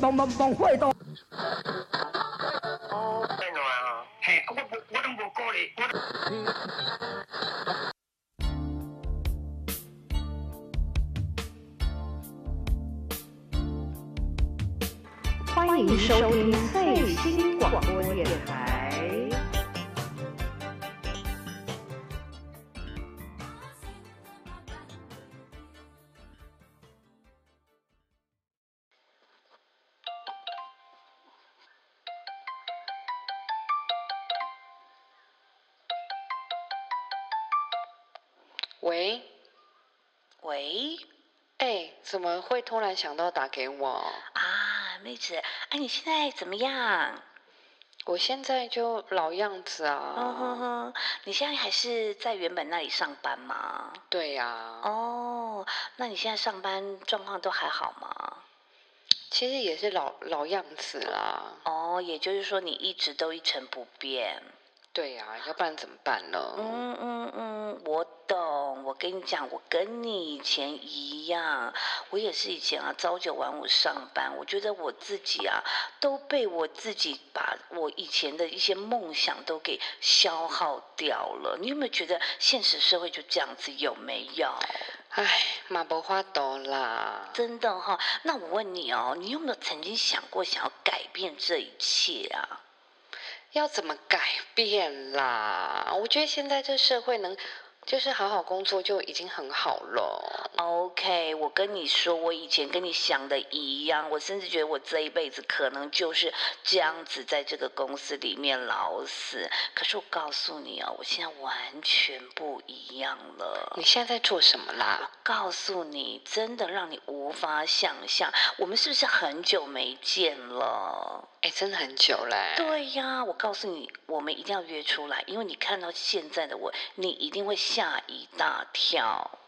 忙忙忙会到。欢迎收听最新广播电台。会突然想到打给我？啊，妹子，哎，你现在怎么样？我现在就老样子啊。嗯哼哼，你现在还是在原本那里上班吗？对呀。哦，那你现在上班状况都还好吗？其实也是老老样子啦。哦，也就是说你一直都一成不变。对呀，要不然怎么办呢？嗯嗯嗯，我懂。我跟你讲，我跟你以前一样，我也是以前啊，朝九晚五上班。我觉得我自己啊，都被我自己把我以前的一些梦想都给消耗掉了。你有没有觉得现实社会就这样子？有没有？唉，马不花多啦。真的哈，那我问你哦，你有没有曾经想过想要改变这一切啊？要怎么改变啦？我觉得现在这社会能。就是好好工作就已经很好了。OK，我跟你说，我以前跟你想的一样，我甚至觉得我这一辈子可能就是这样子在这个公司里面老死。可是我告诉你哦，我现在完全不一样了。你现在在做什么啦？我告诉你，真的让你无法想象。我们是不是很久没见了？哎，真的很久嘞。对呀，我告诉你，我们一定要约出来，因为你看到现在的我，你一定会想。吓一大跳，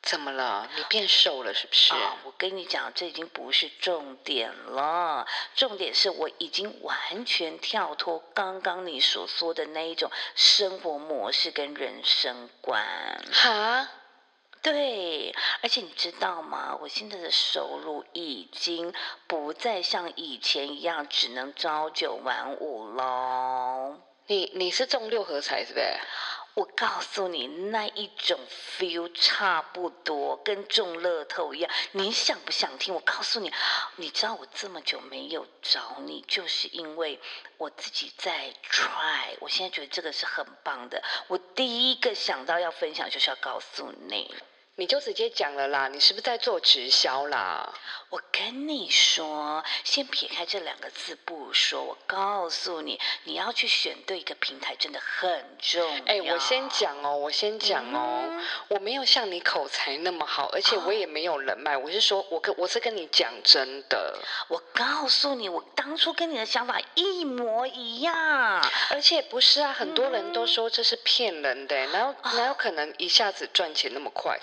怎么了？你变瘦了是不是？啊，我跟你讲，这已经不是重点了，重点是我已经完全跳脱刚刚你所说的那一种生活模式跟人生观。哈？对，而且你知道吗？我现在的收入已经不再像以前一样只能朝九晚五喽。你你是中六合彩是不是？我告诉你，那一种 feel 差不多跟中乐透一样。你想不想听？我告诉你，你知道我这么久没有找你，就是因为我自己在 try。我现在觉得这个是很棒的。我第一个想到要分享，就是要告诉你。你就直接讲了啦，你是不是在做直销啦？我跟你说，先撇开这两个字不说，我告诉你，你要去选对一个平台真的很重要。哎，我先讲哦，我先讲哦，我没有像你口才那么好，而且我也没有人脉。我是说，我跟我是跟你讲真的。我告诉你，我当初跟你的想法一模一样，而且不是啊，很多人都说这是骗人的，哪有哪有可能一下子赚钱那么快？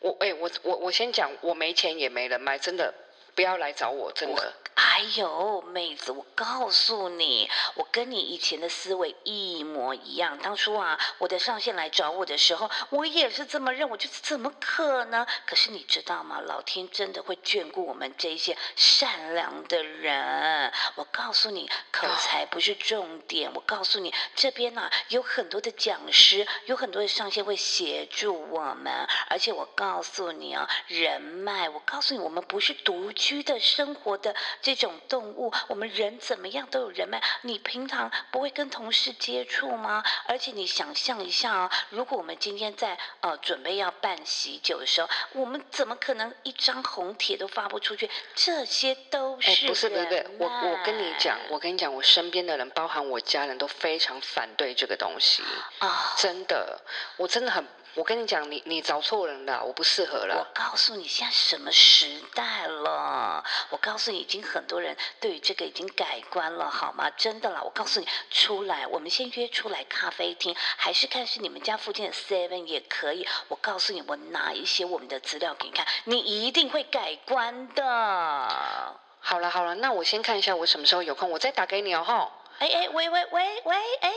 我哎，我我我先讲，我没钱也没人脉，真的不要来找我，真的。哎呦，妹子，我告诉你，我跟你以前的思维一模一样。当初啊，我的上线来找我的时候，我也是这么认为，就是怎么可能？可是你知道吗？老天真的会眷顾我们这些善良的人。我告诉你，口才不是重点。我告诉你，这边呢有很多的讲师，有很多的上线会协助我们。而且我告诉你啊，人脉，我告诉你，我们不是独居的生活的。这种动物，我们人怎么样都有人脉。你平常不会跟同事接触吗？而且你想象一下啊，如果我们今天在呃准备要办喜酒的时候，我们怎么可能一张红帖都发不出去？这些都是不是不是不是，我我跟你讲，我跟你讲，我身边的人，包含我家人都非常反对这个东西啊，真的，我真的很。我跟你讲，你你找错人了，我不适合了。我告诉你，现在什么时代了？我告诉你，已经很多人对于这个已经改观了，好吗？真的啦，我告诉你，出来，我们先约出来咖啡厅，还是看是你们家附近的 Seven 也可以。我告诉你，我拿一些我们的资料给你看，你一定会改观的。好了好了，那我先看一下我什么时候有空，我再打给你哦，哈。哎哎，喂喂喂喂，哎。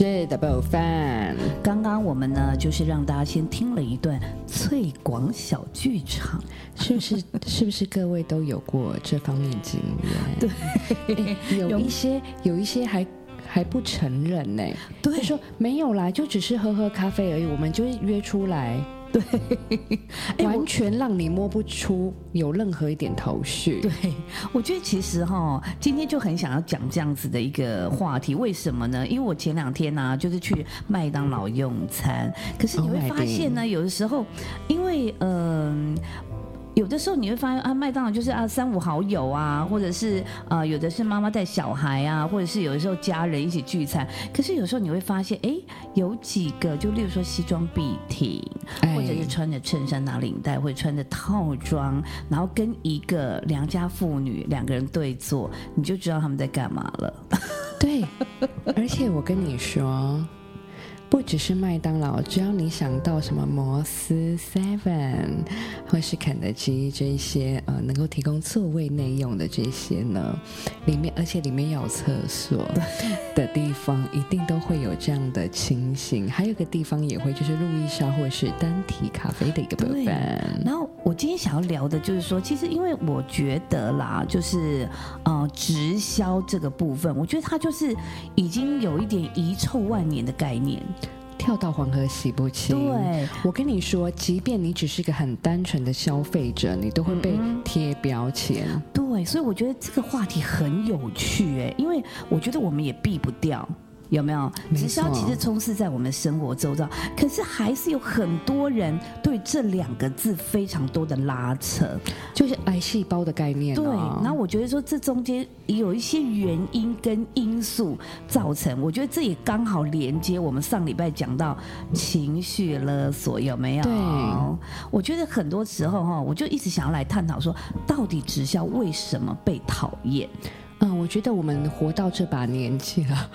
是的，部分。刚刚我们呢，就是让大家先听了一段翠广小剧场，是不是？是不是各位都有过这方面经验？对，有一些，有一些还还不承认呢。对就说没有啦，就只是喝喝咖啡而已，我们就约出来。对，哎完全让你摸不出有任何一点头绪。对，我觉得其实哈，今天就很想要讲这样子的一个话题，为什么呢？因为我前两天呢、就是去麦当劳用餐，可是你 Oh 会发现呢，有的时候，因为嗯。有的时候你会发现啊，麦当劳就是啊三五好友啊，或者是呃有的是妈妈带小孩啊，或者是有的时候家人一起聚餐。可是有时候你会发现，哎，有几个就例如说西装笔挺，哎或者是穿着衬衫拿领带，或者穿着套装，然后跟一个良家妇女两个人对坐，你就知道他们在干嘛了。对，而且我跟你说，不只是麦当劳，只要你想到什么摩斯、Seven 或是肯德基这一些呃能够提供座位内用的这些呢，里面而且里面要有厕所 的地方，一定都会有这样的情形。还有一个地方也会，就是路易莎或者是单体咖啡的一个部对分。然后我今天想要聊的就是说，其实因为我觉得啦，就是呃直销这个部分，我觉得它就是已经有一点遗臭万年的概念。跳到黄河洗不清。对，我跟你说，即便你只是个很单纯的消费者，你都会被贴标签。对，所以我觉得这个话题很有趣哎，因为我觉得我们也避不掉。有没有？直销其实充斥在我们生活周遭，可是还是有很多人对这两个字非常多的拉扯。就是癌细胞的概念、对，哦。然后我觉得说这中间有一些原因跟因素造成，我觉得这也刚好连接我们上礼拜讲到情绪勒索有没有？对，我觉得很多时候哈，我就一直想要来探讨说，到底直销为什么被讨厌？嗯，我觉得我们活到这把年纪了。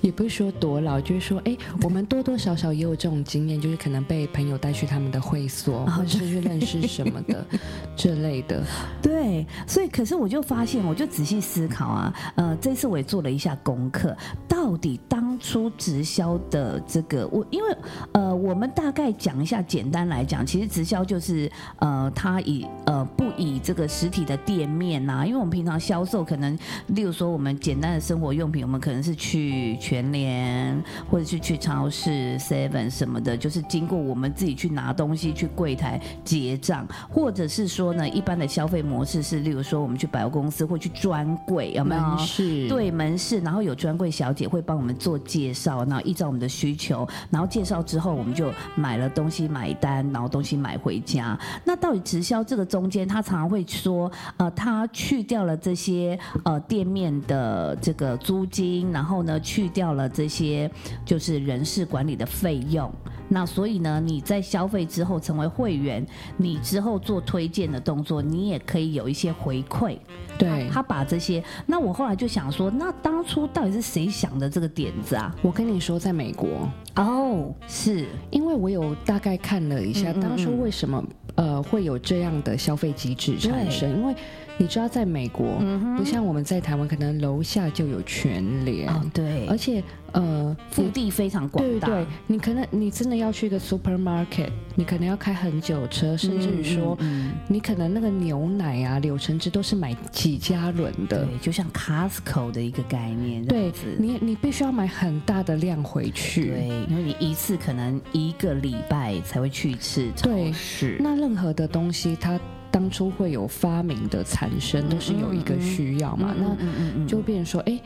也不是说多老，就是说，哎，我们多多少少也有这种经验，就是可能被朋友带去他们的会所，或者是去认识什么的 这类的。对，所以可是我就发现，我就仔细思考啊，呃，这次我也做了一下功课，到底当初直销的这个，我因为呃，我们大概讲一下，简单来讲，其实直销就是呃，它以呃不以这个实体的店面呐、因为我们平常销售可能，例如说我们简单的生活用品，我们可能是去全联或者是去超市 Seven 什么的，就是经过我们自己去拿东西去柜台结账，或者是说呢，一般的消费模式是，例如说我们去百货公司或去专柜，有没有？门市对门市，然后有专柜小姐会帮我们做介绍，然后依照我们的需求，然后介绍之后我们就买了东西买单，然后东西买回家。那到底直销这个中间，他常常会说，呃，他去掉了这些呃店面的这个租金，然后呢去掉了这些就是人事管理的费用。那所以呢，你在消费之后成为会员，你之后做推荐的动作，你也可以有一些回馈。对他，把这些，那我后来就想说，那当初到底是谁想的这个点子啊？我跟你说，在美国，哦，是，因为我有大概看了一下，嗯嗯当初嗯为什么呃会有这样的消费机制产生，因为你知道，在美国、嗯不像我们在台湾，可能楼下就有全联，哦，对，而且呃，腹地非常广大，对对，你可能你真的要去一个 supermarket，你可能要开很久车，甚至于说，嗯你可能那个牛奶啊、柳橙汁都是买几加仑的。对，就像 Costco 的一个概念，这对你，你必须要买很大的量回去。对，因为你一次可能一个礼拜才会去一次超对市，那任何的东西，它当初会有发明的产生，都是有一个需要嘛。那就变成说，哎，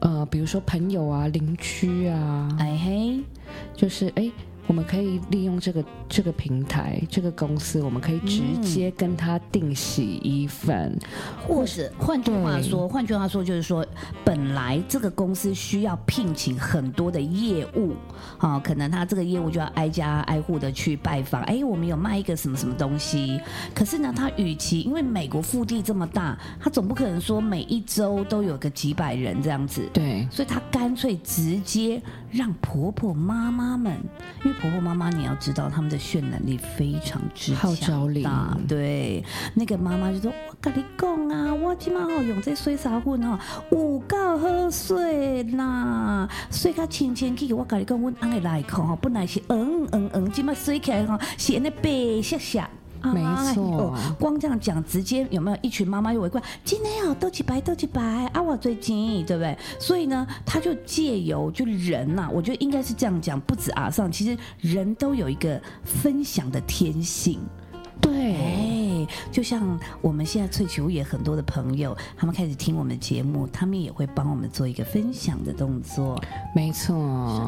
呃，比如说朋友啊、邻居啊，哎嘿，就是哎。我们可以利用这个这个平台、这个公司，我们可以直接跟他订洗衣粉，或者换句话说，换句话说就是说，本来这个公司需要聘请很多的业务，啊、可能他这个业务就要挨家挨户的去拜访，哎，我们有卖一个什么什么东西，可是呢，他与其因为美国腹地这么大，他总不可能说每一周都有个几百人这样子，对，所以他干脆直接让婆婆妈妈们，因为婆婆妈妈你要知道，他们的渲染力非常之强大对，那个妈妈就说：“我跟你讲啊，我即马吼用这水沙粉吼有够好水啦，水较清清气。我跟你讲，阮翁的内裤吼本来是黄黄黄，即马水起来吼是安尼白色色。没错光这样讲，直接有没有一群妈妈又围过来？今天哦，斗起白，斗起白啊！我最近对不对？所以呢，他就借由就人呐、我觉得应该是这样讲，不止阿上，其实人都有一个分享的天性。对，哎，就像我们现在萃取物也很多的朋友，他们开始听我们的节目，他们也会帮我们做一个分享的动作。没错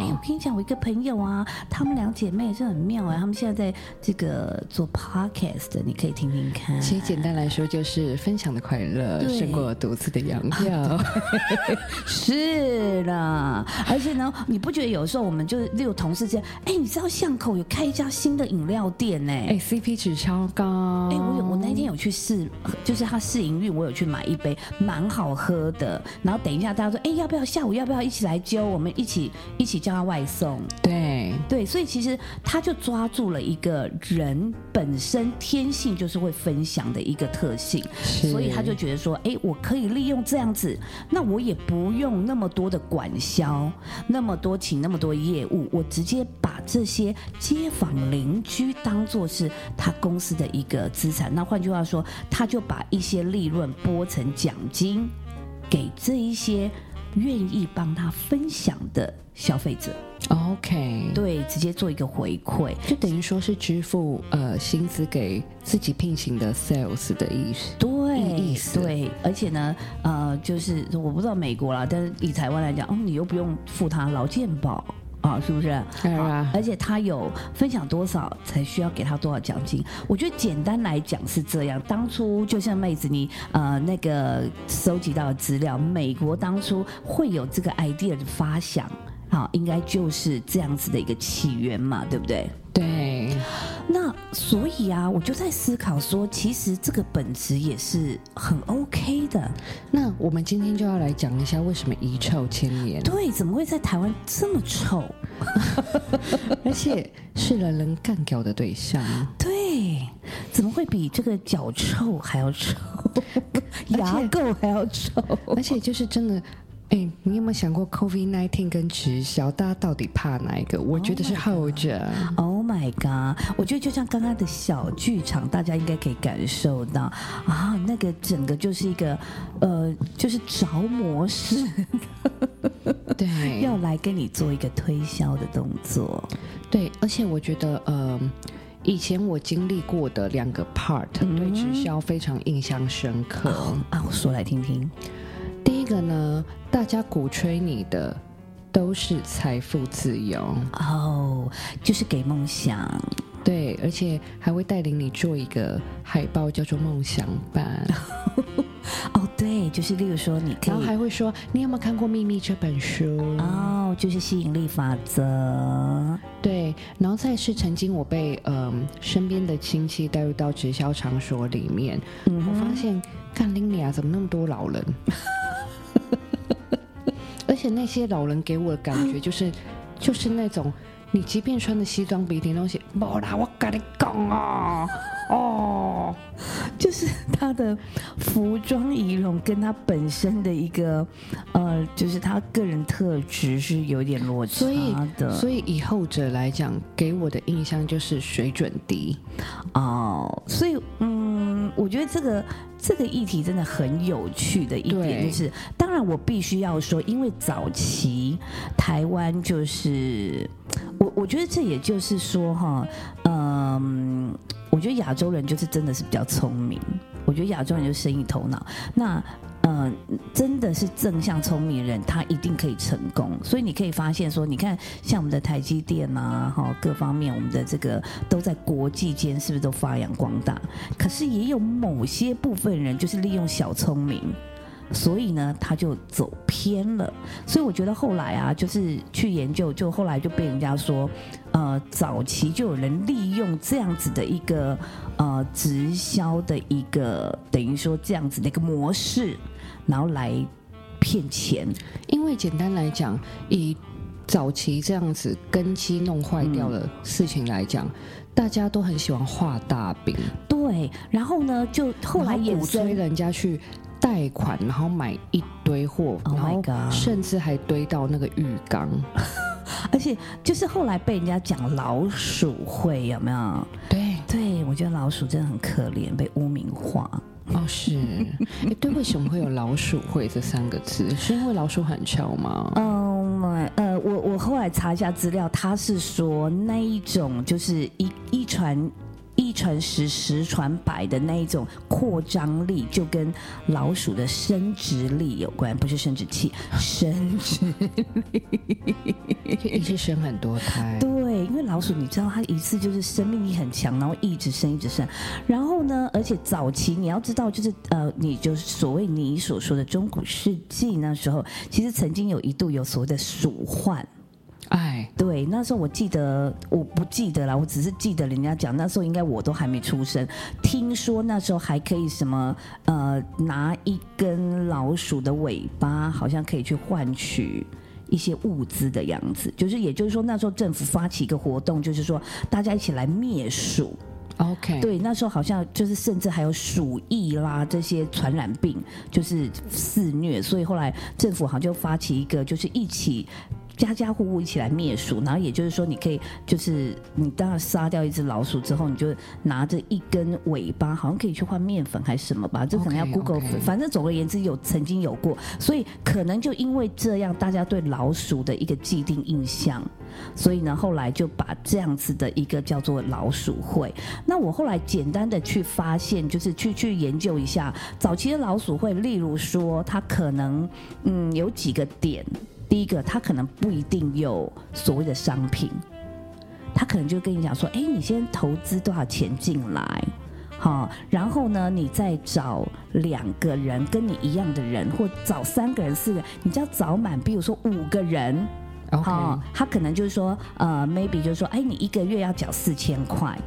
哎、，我跟你讲，我一个朋友啊，她们两姐妹也是很妙啊，她们现在在这个做 podcast 的，你可以听听看。其实简单来说就是分享的快乐胜过独自的洋药。是啦，而且呢，你不觉得有时候我们就是六同事间，哎，你知道巷口有开一家新的饮料店呢、哎，CP 值超高。哎、我有我那天有去试，就是他试营运，我有去买一杯，蛮好喝的。然后等一下大家说，哎、要不要下午要不要一起来揪？我们一起一起叫他外送。对，对，所以其实他就抓住了一个人本身天性就是会分享的一个特性，所以他就觉得说，哎，我可以利用这样子，那我也不用那么多的管销，那么多请那么多业务，我直接把这些街坊邻居当做是他公司的一个资产。那换句话说，他就把一些利润拨成奖金给这一些愿意帮他分享的消费者。OK，对，直接做一个回馈。就等于说是支付呃薪资给自己聘请的 sales 的意思。对，意思对，而且呢，呃，就是我不知道美国啦，但是以台湾来讲，哦，你又不用付他劳健保。啊，是不是？是啊而且他有分享多少才需要给他多少奖金？我觉得简单来讲是这样。当初就像妹子你呃那个收集到的资料，美国当初会有这个 idea 的发想，好，应该就是这样子的一个起源嘛，对不对？对，那所以啊，我就在思考说，其实这个本质也是很 OK 的。那我们今天就要来讲一下为什么遗臭千年，对，怎么会在台湾这么臭？而且是人人干掉的对象。对，怎么会比这个脚臭还要臭，牙垢还要臭？而且就是真的，哎、你有没有想过 COVID nineteen 跟直销，大家到底怕哪一个？我觉得是后者。Oh my god！我觉得就像刚刚的小剧场，大家应该可以感受到啊，那个整个就是一个呃，就是着魔式，对，要来跟你做一个推销的动作。对，而且我觉得，呃，以前我经历过的两个 part、对直销非常印象深刻。啊，我说来听听。第一个呢，大家鼓吹你的都是财富自由，哦，就是给梦想。对，而且还会带领你做一个海报，叫做梦想版，哦，对，就是例如说，你可然后还会说，你有没有看过《秘密》这本书？哦，就是吸引力法则。对，然后再是曾经我被嗯、身边的亲戚带入到直销场所里面，嗯我发现看琳尼亚怎么那么多老人，而且那些老人给我的感觉 就是就是那种。你即便穿的西装笔挺东西，没啦，我跟你讲啊，哦，就是他的服装仪容跟他本身的一个呃，就是他个人特质是有点落差所以的。所以以后者来讲，给我的印象就是水准低。哦，所以嗯，我觉得这个这个议题真的很有趣的一点就是，当然我必须要说，因为早期台湾就是我我觉得这也就是说哈，嗯，我觉得亚洲人就是真的是比较聪明，我觉得亚洲人就是生意头脑，那。嗯，真的是正向聪明人，他一定可以成功。所以你可以发现说，你看像我们的台积电啊，哈，各方面我们的这个都在国际间是不是都发扬光大？可是也有某些部分人就是利用小聪明。所以呢，他就走偏了。所以我觉得后来啊，就是去研究，就后来就被人家说，呃，早期就有人利用这样子的一个呃直销的一个等于说这样子的一个模式，然后来骗钱。因为简单来讲，以早期这样子根基弄坏掉的事情来讲，大家都很喜欢画大饼，对，然后呢，就后来然衍生鼓吹人家去贷款，然后买一堆货 Oh 然 my 后 God 甚至还堆到那个浴缸。而且就是后来被人家讲老鼠会有没有？对，对，我觉得老鼠真的很可怜，被污名化。哦是，哎，对，为什么会有老鼠会这三个字？是因为老鼠很翘吗？嗯，呃，我我后来查一下资料，他是说那一种就是一一传传十，十传百的那一种扩张力，就跟老鼠的生殖力有关，不是生殖器，生殖力一直生很多胎。对，因为老鼠你知道它一次就是生命力很强，然后一直生一直生，然后呢，而且早期你要知道，就是呃，你就是所谓你所说的中古世纪那时候，其实曾经有一度有所谓的鼠患。哎，对，那时候我记得，我不记得了，我只是记得人家讲，那时候应该我都还没出生。听说那时候还可以什么，呃，拿一根老鼠的尾巴，好像可以去换取。一些物资的样子，就是也就是说，那时候政府发起一个活动，就是说大家一起来灭鼠。OK，，对，那时候好像就是甚至还有鼠疫啦这些传染病，就是肆虐，所以后来政府好像就发起一个，就是一起。家家户户一起来灭鼠，然后也就是说，你可以就是你当然杀掉一只老鼠之后，你就拿着一根尾巴，好像可以去换面粉还是什么吧，这可能要 Google，OK 反正总而言之有曾经有过，所以可能就因为这样，大家对老鼠的一个既定印象，所以呢，后来就把这样子的一个叫做老鼠会。那我后来简单的去发现，就是去去研究一下早期的老鼠会，例如说它可能嗯有几个点，第一个他可能不一定有所谓的商品，他可能就跟你讲说，哎，你先投资多少钱进来。好，然后呢，你再找两个人跟你一样的人，或找三个人、四个人，你只要找满，比如说五个人好，他可能就是说，呃，maybe 就是说，哎，你一个月要缴四千块。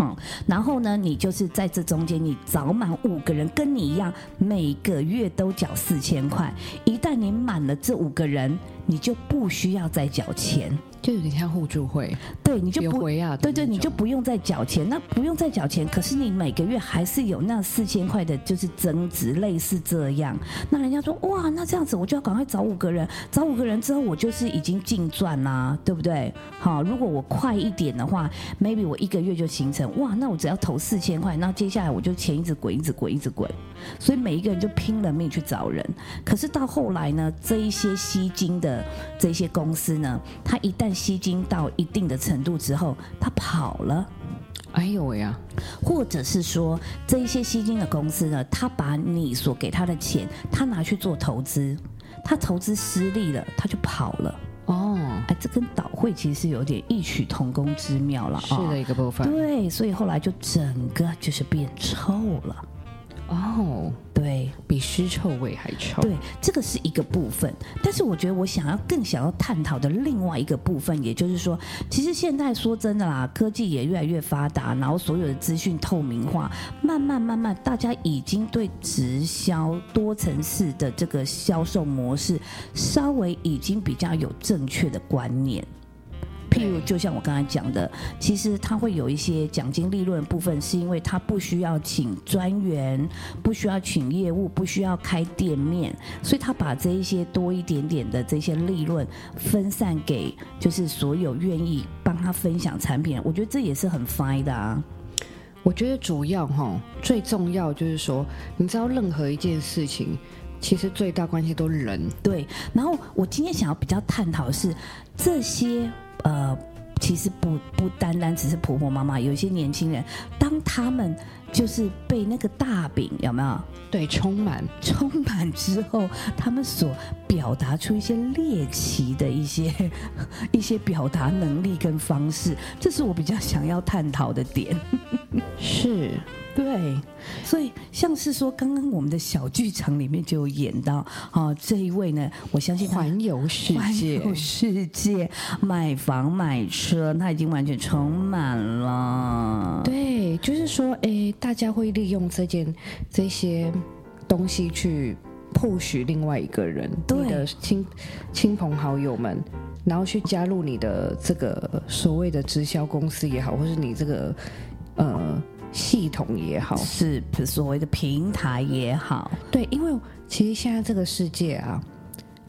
嗯，然后呢，你就是在这中间，你找满五个人跟你一样，每个月都缴四千块。一旦你满了这五个人，你就不需要再缴钱，就有点像互助会，对，你就不有回啊，对对，你就不用再缴钱，那不用再缴钱，可是你每个月还是有那四千块的，就是增值，类似这样。那人家说哇，那这样子我就要赶快找五个人，找五个人之后我就是已经净赚啦，对不对？好，如果我快一点的话，maybe 我一个月就形成哇，那我只要投四千块，那接下来我就钱一直滚，一直滚，一直滚。所以每一个人就拼了命去找人，可是到后来呢，这一些吸金的这些公司呢，它一旦吸金到一定的程度之后，它跑了。哎呦喂呀，或者是说，这一些吸金的公司呢，他把你所给他的钱，他拿去做投资，他投资失利了，他就跑了。哦，哎，这跟倒会其实是有点异曲同工之妙了啊、是的一个部分，对，所以后来就整个就是变臭了。哦，对，比尸臭味还臭，对，这个是一个部分，但是我觉得我想要更想要探讨的另外一个部分，也就是说，其实现在说真的啦，科技也越来越发达，然后所有的资讯透明化，慢慢慢慢，大家已经对直销多层次的这个销售模式，稍微已经比较有正确的观念。譬如，就像我刚才讲的，其实他会有一些奖金利润部分，是因为他不需要请专员，不需要请业务，不需要开店面，所以他把这一些多一点点的这些利润分散给就是所有愿意帮他分享产品，我觉得这也是很 fine 的啊。我觉得主要哈，最重要就是说，你知道任何一件事情，其实最大关系都是人。对，然后我今天想要比较探讨的是这些呃，其实不不单单只是婆婆妈妈，有一些年轻人，当他们就是被那个大饼有没有？对，充满。充满之后，他们所表达出一些猎奇的一些 一些表达能力跟方式，这是我比较想要探讨的点。是对，所以像是说，刚刚我们的小剧场里面就有演到，啊，这一位呢，我相信他环游世环界，游世界，买房买车，他已经完全充满了。对，就是说，哎，大家会利用这件这些东西去 push 另外一个人，对你的亲亲朋好友们，然后去加入你的这个所谓的直销公司也好，或是你这个呃系统也好，是所谓的平台也好，对，因为其实现在这个世界啊，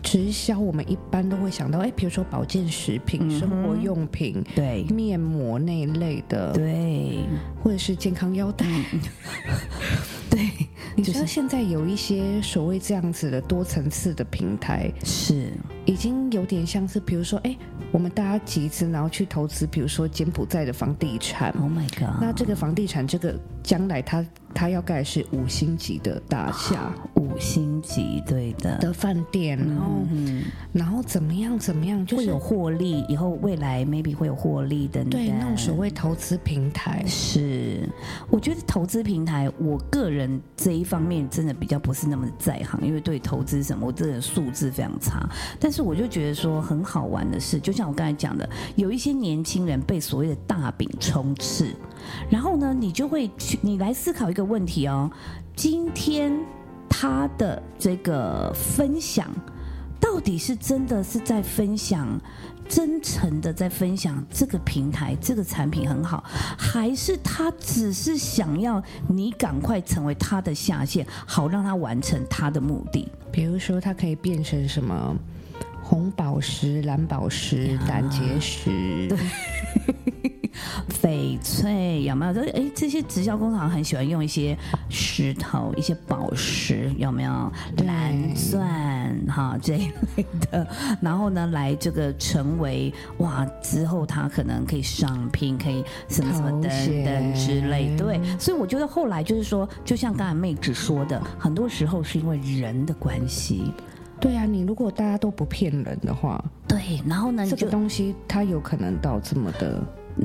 直销我们一般都会想到，哎，比如说保健食品、嗯生活用品、对。面膜那一类的，对。或者是健康腰带。对，你知道就是现在有一些所谓这样子的多层次的平台，是。已经有点像是，比如说，哎，我们大家集资，然后去投资，比如说柬埔寨的房地产。，Oh my God，那这个房地产，这个将来它它要盖是五星级的大厦五星级，对的，的饭店，然后嗯，然后怎么样怎么样，就是会有获利，以后未来 maybe 会有获利等等。对那种所谓投资平台，是，我觉得投资平台，我个人这一方面真的比较不是那么在行，因为对投资什么，我这个素质非常差。但是我就觉得说很好玩的是，就像我刚才讲的，有一些年轻人被所谓的大饼充斥，然后呢，你就会去，你来思考一个问题哦，今天他的这个分享。到底是真的是在分享，真诚的在分享这个平台、这个产品很好，还是他只是想要你赶快成为他的下线，好让他完成他的目的？比如说他可以变成什么红宝石、蓝宝石、胆结石，翡翠有没有？哎，这些直销工厂很喜欢用一些石头、一些宝石，有没有？蓝钻哈这一类的，然后呢，来这个成为哇之后他可能可以上聘，可以什么什么等等之类。对，所以我觉得后来就是说，就像刚才妹子说的，很多时候是因为人的关系。对啊，你如果大家都不骗人的话，对，然后呢，这个东西它有可能到这么的，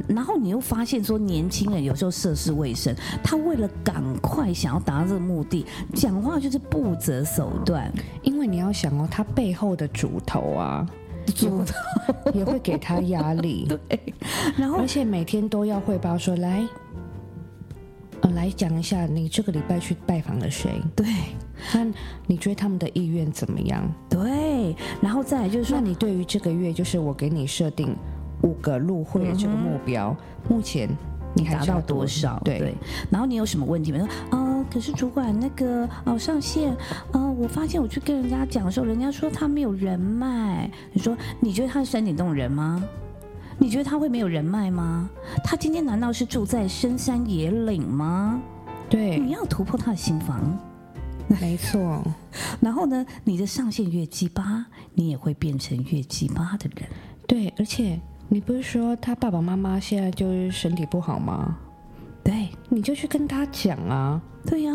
然后你又发现说，年轻人有时候涉世未深，他为了赶快想要达到这个目的，讲话就是不择手段。因为你要想哦，他背后的主头啊，主头也会给他压力，对然后而且每天都要汇报说来。呃，来讲一下，你这个礼拜去拜访了谁？对那你觉得他们的意愿怎么样？对，然后再来就是说，那你对于这个月，就是我给你设定五个入会的这个目标，目前你还达到多少？对，然后你有什么问题没？说呃，可是主管那个哦上线，呃，我发现我去跟人家讲的时候，人家说他没有人脉。你说你觉得他是山顶洞人吗？你觉得他会没有人脉吗？他今天难道是住在深山野岭吗？对，你要突破他的心房，没错，然后呢，你的上限越鸡巴，你也会变成越鸡巴的人。对，而且你不是说他爸爸妈妈现在就是身体不好吗？对，你就去跟他讲啊，对呀、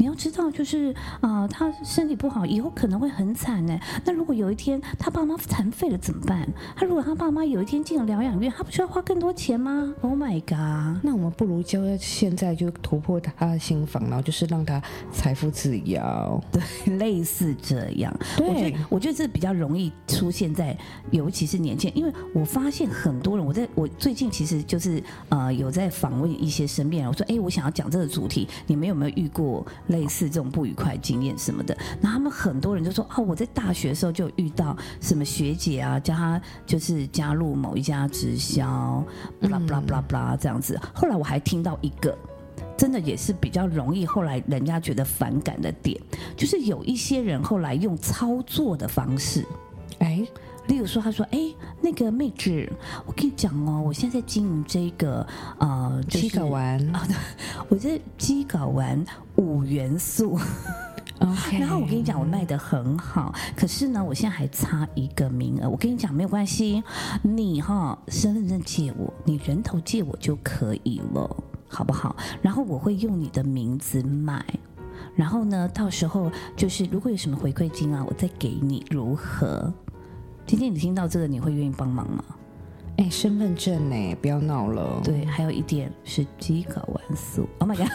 你要知道，就是啊、他身体不好，以后可能会很惨呢。那如果有一天他爸妈残废了怎么办？他如果他爸妈有一天进了疗养院，他不需要花更多钱吗？Oh my god！那我们不如就现在就突破他的心房，然后就是让他财富自由。对，类似这样。对我觉得我觉得这比较容易出现在，尤其是年轻人，因为我发现很多人，我在我最近其实就是呃有在访问一些身边人，我说，哎，我想要讲这个主题，你们有没有遇过类似这种不愉快经验什么的？然后他们很多人就说，啊，我在大学的时候就遇到什么学姐啊，叫她就是加入某一家直销，blah blah blah blah 这样子。后来我还听到一个。真的也是比较容易，后来人家觉得反感的点，就是有一些人后来用操作的方式，哎，例如说，他说：“哎，那个妹子，我跟你讲哦，我现在在经营这个呃，就是七睾丸我在鸡睾丸五元素。然后我跟你讲，我卖的很好，可是呢，我现在还差一个名额。我跟你讲，没有关系，你哈身份证借我，你人头借我就可以了，好不好？然后我会用你的名字买。”然后呢，到时候就是如果有什么回馈金啊，我再给你，如何？今天你听到这个，你会愿意帮忙吗？哎，身份证呢？不要闹了。对，还有一点是鸡睾丸素。Oh my god！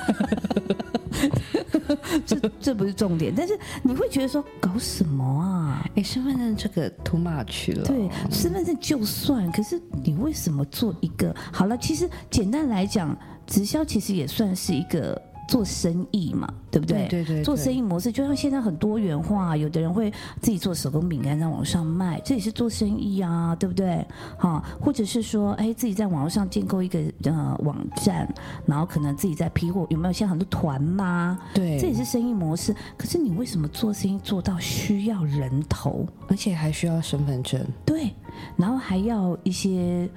这这不是重点，但是你会觉得说搞什么啊？哎，身份证这个 too much 了。对，身份证就算，可是你为什么做一个？好了，其实简单来讲，直销其实也算是一个做生意嘛，对不对？对对对做生意模式，就像现在很多元化，有的人会自己做手工饼干在网上卖，这也是做生意啊，对不对？哈，或者是说，哎，自己在网络上建构一个呃网站，然后可能自己在批货，有没有像很多团吗？对，这也是生意模式。可是你为什么做生意做到需要人头？而且还需要身份证。对，然后还要一些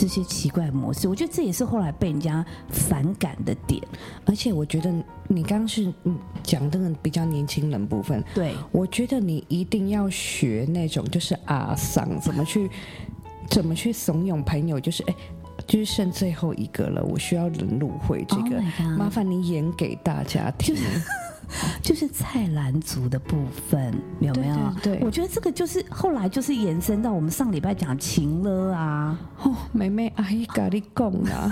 这些奇怪模式，我觉得这也是后来被人家反感的点。而且我觉得你刚刚是嗯讲这个比较年轻人部分，对，我觉得你一定要学那种就是阿桑怎么去怎么去怂恿朋友，就是哎。就是剩最后一个了，我需要人入会，这 Oh 个、麻烦你演给大家听。就是菜篮族的部分有没有？对对对我觉得这个就是后来就是延伸到我们上礼拜讲情了啊。哦，妹妹阿姨咖喱贡啊！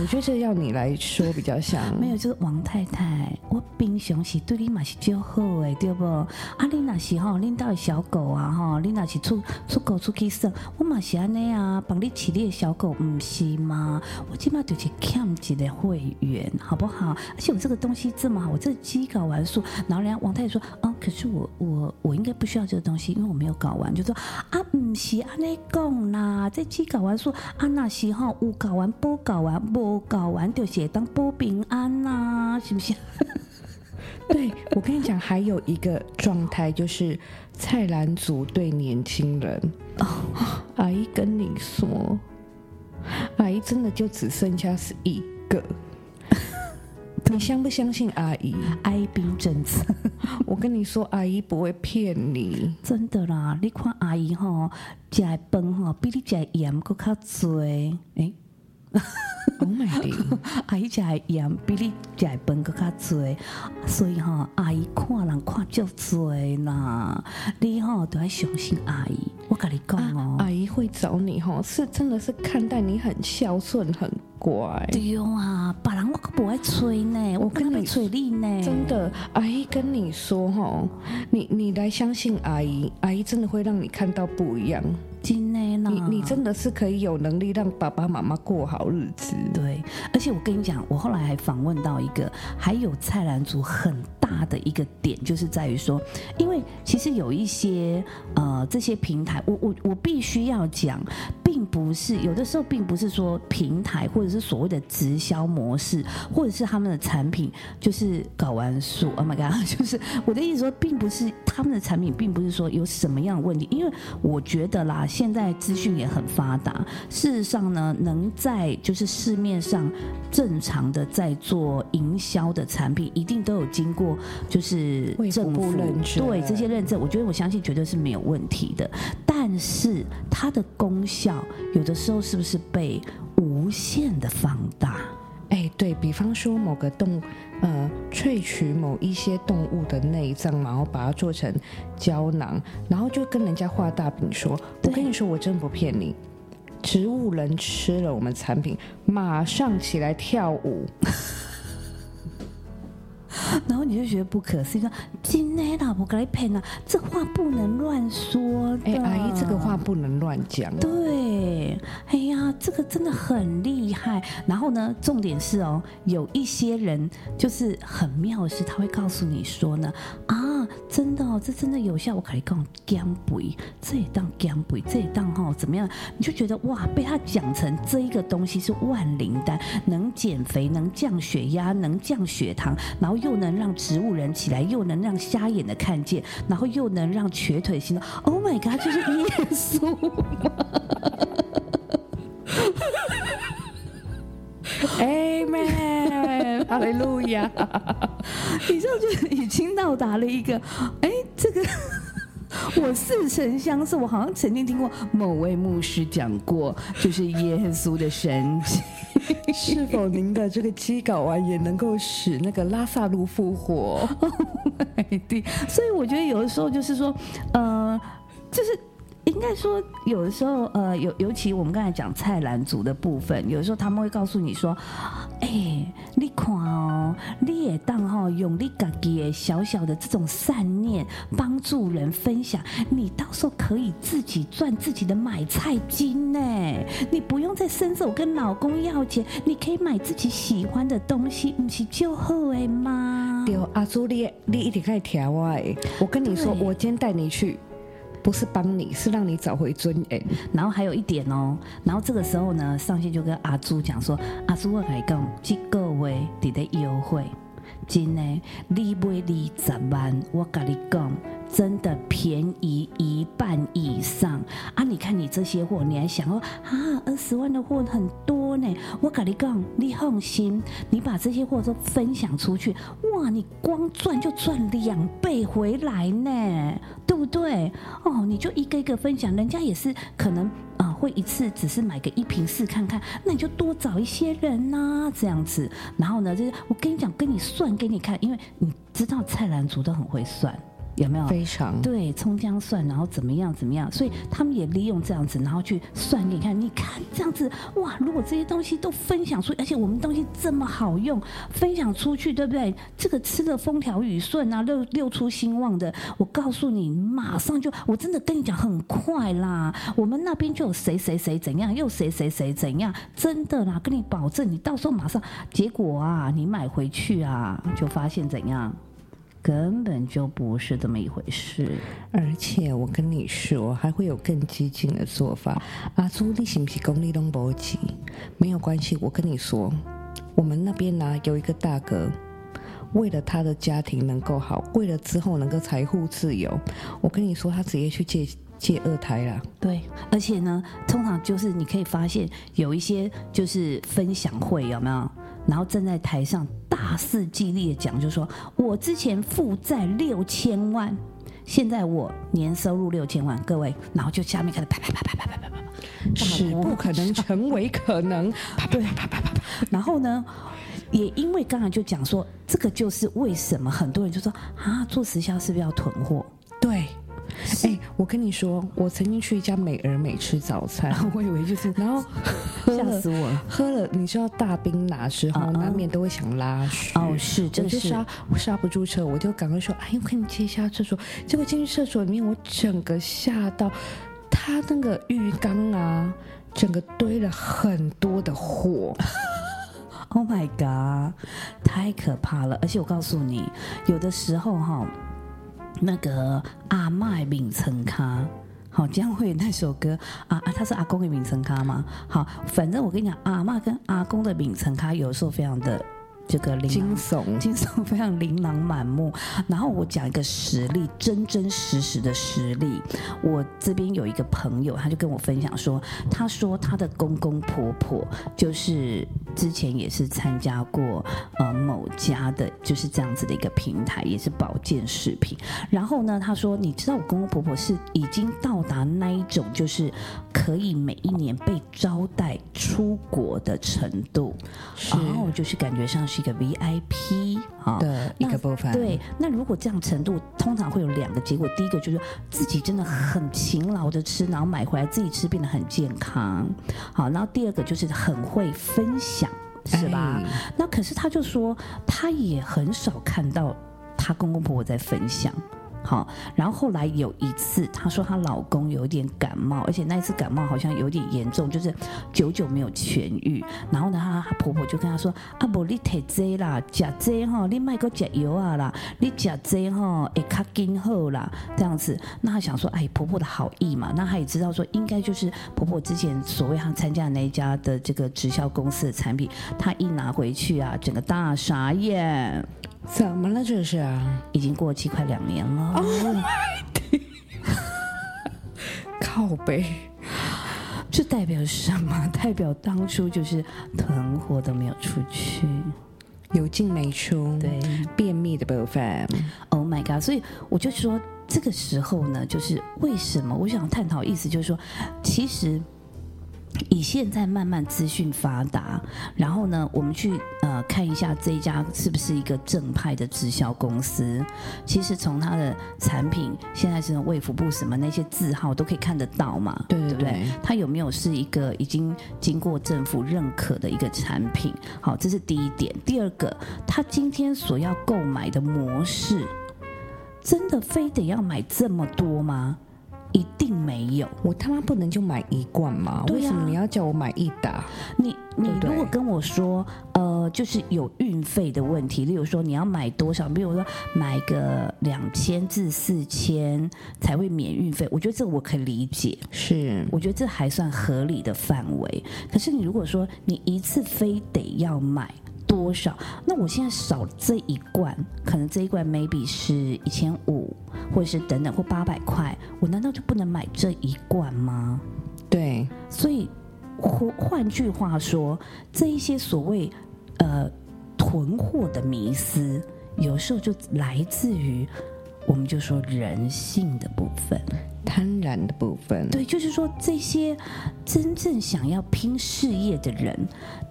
我觉得这要你来说比较像。没有，就是王太太，我平常是对你嘛是较好的，对不？啊，你那是吼，恁家的小狗啊，吼，你那是出出狗出去耍，我嘛是安尼啊，帮你饲你的小狗，唔是吗？我起码就是欠一个会员，好不好？而且我这个东西这么好，我这鸡睾丸素，然后人家王太太说，啊，可是我我我应该不需要这个东西，因为我没有搞完，就说啊，唔是安尼讲啦，这期搞完说啊，那是吼有搞完不搞完不搞完就写当不平安啦，是不是？对，我跟你讲，还有一个状态就是蔡澜族对年轻人。哦，阿姨跟你说，阿姨真的就只剩下是一个。你相不相信阿姨？爱兵政策，我跟你说，阿姨不会骗你。真的啦！你看阿姨哈，食的饭吼比你食盐搁较多。诶、Oh my god！阿姨食的盐比你食的饭搁较多，所以吼，阿姨看人看足多啦。你吼都要相信阿姨，我跟你讲哦、阿姨会找你哈，是真的是看待你很孝顺、很乖。对啊，别人我可不爱吹呢，我跟跟你你吹你呢，真的，阿姨跟你说哈，你你来相信阿姨，阿姨真的会让你看到不一样。真的啦，你你真的是可以有能力让爸爸妈妈过好日子。对，而且我跟你讲，我后来还访问到一个，还有菜篮族很大的一个点，就是在于说，因为其实有一些呃这些平台，我我我必须要讲，并不是有的时候并不是说平台或者是所谓的直销模式，或者是他们的产品就是睾丸素，Oh my god，就是我的意思说，并不是他们的产品，并不是说有什么样的问题，因为我觉得啦，现在资讯也很发达，事实上呢，能在就是市面上正常的在做营销的产品，一定都有经过就是政府部认证对这些认证，我觉得我相信绝对是没有问题的。但是它的功效有的时候是不是被无限的放大？哎，对比方说某个动呃萃取某一些动物的内脏，然后把它做成胶囊，然后就跟人家画大饼说：“我跟你说，我真不骗你。”植物人吃了我们产品，马上起来跳舞。然后你就觉得不可思议，说今天老婆给你骗啊，这话不能乱说的。哎，阿姨，这个话不能乱讲。对，哎呀，这个真的很厉害。然后呢，重点是哦，有一些人就是很妙的是，他会告诉你说呢，啊，真的哦，这真的有效。我跟你讲，减肥，这也当减肥，这也当哈、怎么样？你就觉得哇，被他讲成这一个东西是万灵丹，能减肥，能降血压，能降血糖，然后又能让植物人起来，又能让瞎眼的看见，然后又能让瘸腿行动。Oh my god，就是耶稣。Amen，哈利路亚。你知道，就已经到达了一个，哎，这个我似曾相识，我好像曾经听过某位牧师讲过，就是耶稣的神迹。是否您的这个鸡稿啊也能够使那个拉萨路复活？对，所以我觉得有的时候就是说，呃，就是应该该说，有的时候，呃，尤尤其我们刚才讲菜篮族的部分，有的时候他们会告诉你说，哎、你看哦，你也当哈、用你自己的小小的这种善念，帮助人分享，你到时候可以自己赚自己的买菜金呢。你不用再伸手跟老公要钱，你可以买自己喜欢的东西，不是就好哎吗？对，阿朱，你你一定可以调我诶。我跟你说，我今天带你去，不是帮你，是让你找回尊严。然后还有一点哦，然后这个时候呢，上线就跟阿朱讲说：“阿朱，我来讲，这个月伫咧优惠，真的，你买二十万，我跟你讲，真的便宜一半以上啊！你看你这些货，你还想说啊，二十万的货很多呢？我跟你讲，你放心，你把这些货都分享出去，哇，你光赚就赚两倍回来呢，对不对？哦，你就一个一个分享，人家也是可能啊、会一次只是买个一瓶试看看，那你就多找一些人呐、这样子。然后呢，就是我跟你讲，跟你算给你看，因为你知道蔡澜族都很会算，有没有？非常对，葱姜蒜，然后怎么样怎么样，所以他们也利用这样子，然后去算给你看。你看这样子，哇！如果这些东西都分享出，而且我们东西这么好用，分享出去，对不对？这个吃的风调雨顺啊，六六出兴旺的，我告诉你，马上就，我真的跟你讲，很快啦。我们那边就有谁谁谁怎样，又谁谁谁怎样，真的啦，跟你保证，你到时候马上，结果啊，你买回去啊，就发现怎样？根本就不是这么一回事。而且我跟你说，还会有更激进的做法。阿朱，你是不是功力都不及？没有关系，我跟你说，我们那边呢、有一个大哥，为了他的家庭能够好，为了之后能够财富自由，我跟你说，他直接去借借二胎啦。对，而且呢，通常就是你可以发现有一些就是分享会有没有？然后站在台上大肆激励的讲，就说我之前负债六千万，现在我年收入六千万，各位，然后就下面开始啪啪啪啪啪啪啪啪啪，是不可能成为可能。啪啪啪啪啪啪啪。然后呢，也因为刚才就讲说，这个就是为什么很多人就说啊，做直销是不是要囤货？对，哎、我跟你说，我曾经去一家美而美吃早餐，我以为就是然后 吓死我了。喝了，你知道大冰拿之后，难免都会想拉屎。哦，是，真的是刹我刹不住车，我就赶快说：“哎，我跟你借一下厕所。”结果进去厕所里面，我整个吓到，他那个浴缸啊，整个堆了很多的火。Oh my god，太可怕了！而且我告诉你，有的时候哈，那个阿嬷的名称咖。好，江蕙那首歌啊啊，他是阿公的名称咖吗？好，反正我跟你讲，阿嬷跟阿公的名称咖有时候非常的这个惊悚，惊悚非常琳琅满目。然后我讲一个实例，真真实实的实例。我这边有一个朋友，他就跟我分享说，他说他的公公婆婆就是之前也是参加过呃某家的，就是这样子的一个平台，也是保健食品。然后呢，他说，你知道我公公婆婆是已经到达那一种，就是可以每一年被招待出国的程度，然后就是感觉上是一个 VIP 啊。对一个部分。对，那如果这样程度，通常会有两个结果。第一个就是自己真的很勤劳的吃，然后买回来自己吃，变得很健康。好，然后第二个就是很会分享，是吧？哎那可是他就说，他也很少看到他公公婆婆在分享。好，然后后来有一次，她说她老公有点感冒，而且那一次感冒好像有点严重，就是久久没有痊愈。然后呢，她婆婆就跟她说：“啊，不，你摕这啦，食这哈，你卖个食油啊啦，你食这哈会较紧好啦。”这样子，那她想说，哎，婆婆的好意嘛，那她也知道说，应该就是婆婆之前所谓她参加的那一家的这个直销公司的产品，她一拿回去啊，整个大傻眼。怎么了这是啊？已经过期快两年了。Oh 靠背。这代表什么？代表当初就是囤货都没有出去。有进没出，对便秘的部分，，Oh my god！所以我就说，这个时候呢，就是为什么我想探讨，意思就是说，其实。以现在慢慢资讯发达，然后呢，我们去呃看一下这一家是不是一个正派的直销公司。其实从它的产品，现在是卫福部什么那些字号都可以看得到嘛，对对不对对？它有没有是一个已经经过政府认可的一个产品？好，这是第一点。第二个，他今天所要购买的模式，真的非得要买这么多吗？一定没有。我他妈不能就买一罐吗？对啊为什么你要叫我买一打？你你如果跟我说，呃，就是有运费的问题，例如说你要买多少，比如说买个两千至四千才会免运费，我觉得这个我可以理解，是我觉得这还算合理的范围。可是你如果说你一次非得要买多少，那我现在少这一罐，可能这一罐 maybe 是一千五，或者是等等或八百块，我难道就不能买这一罐吗？对，所以换换句话说，这一些所谓呃囤货的迷思，有时候就来自于我们就说人性的部分。贪婪的部分。对，就是说这些真正想要拼事业的人，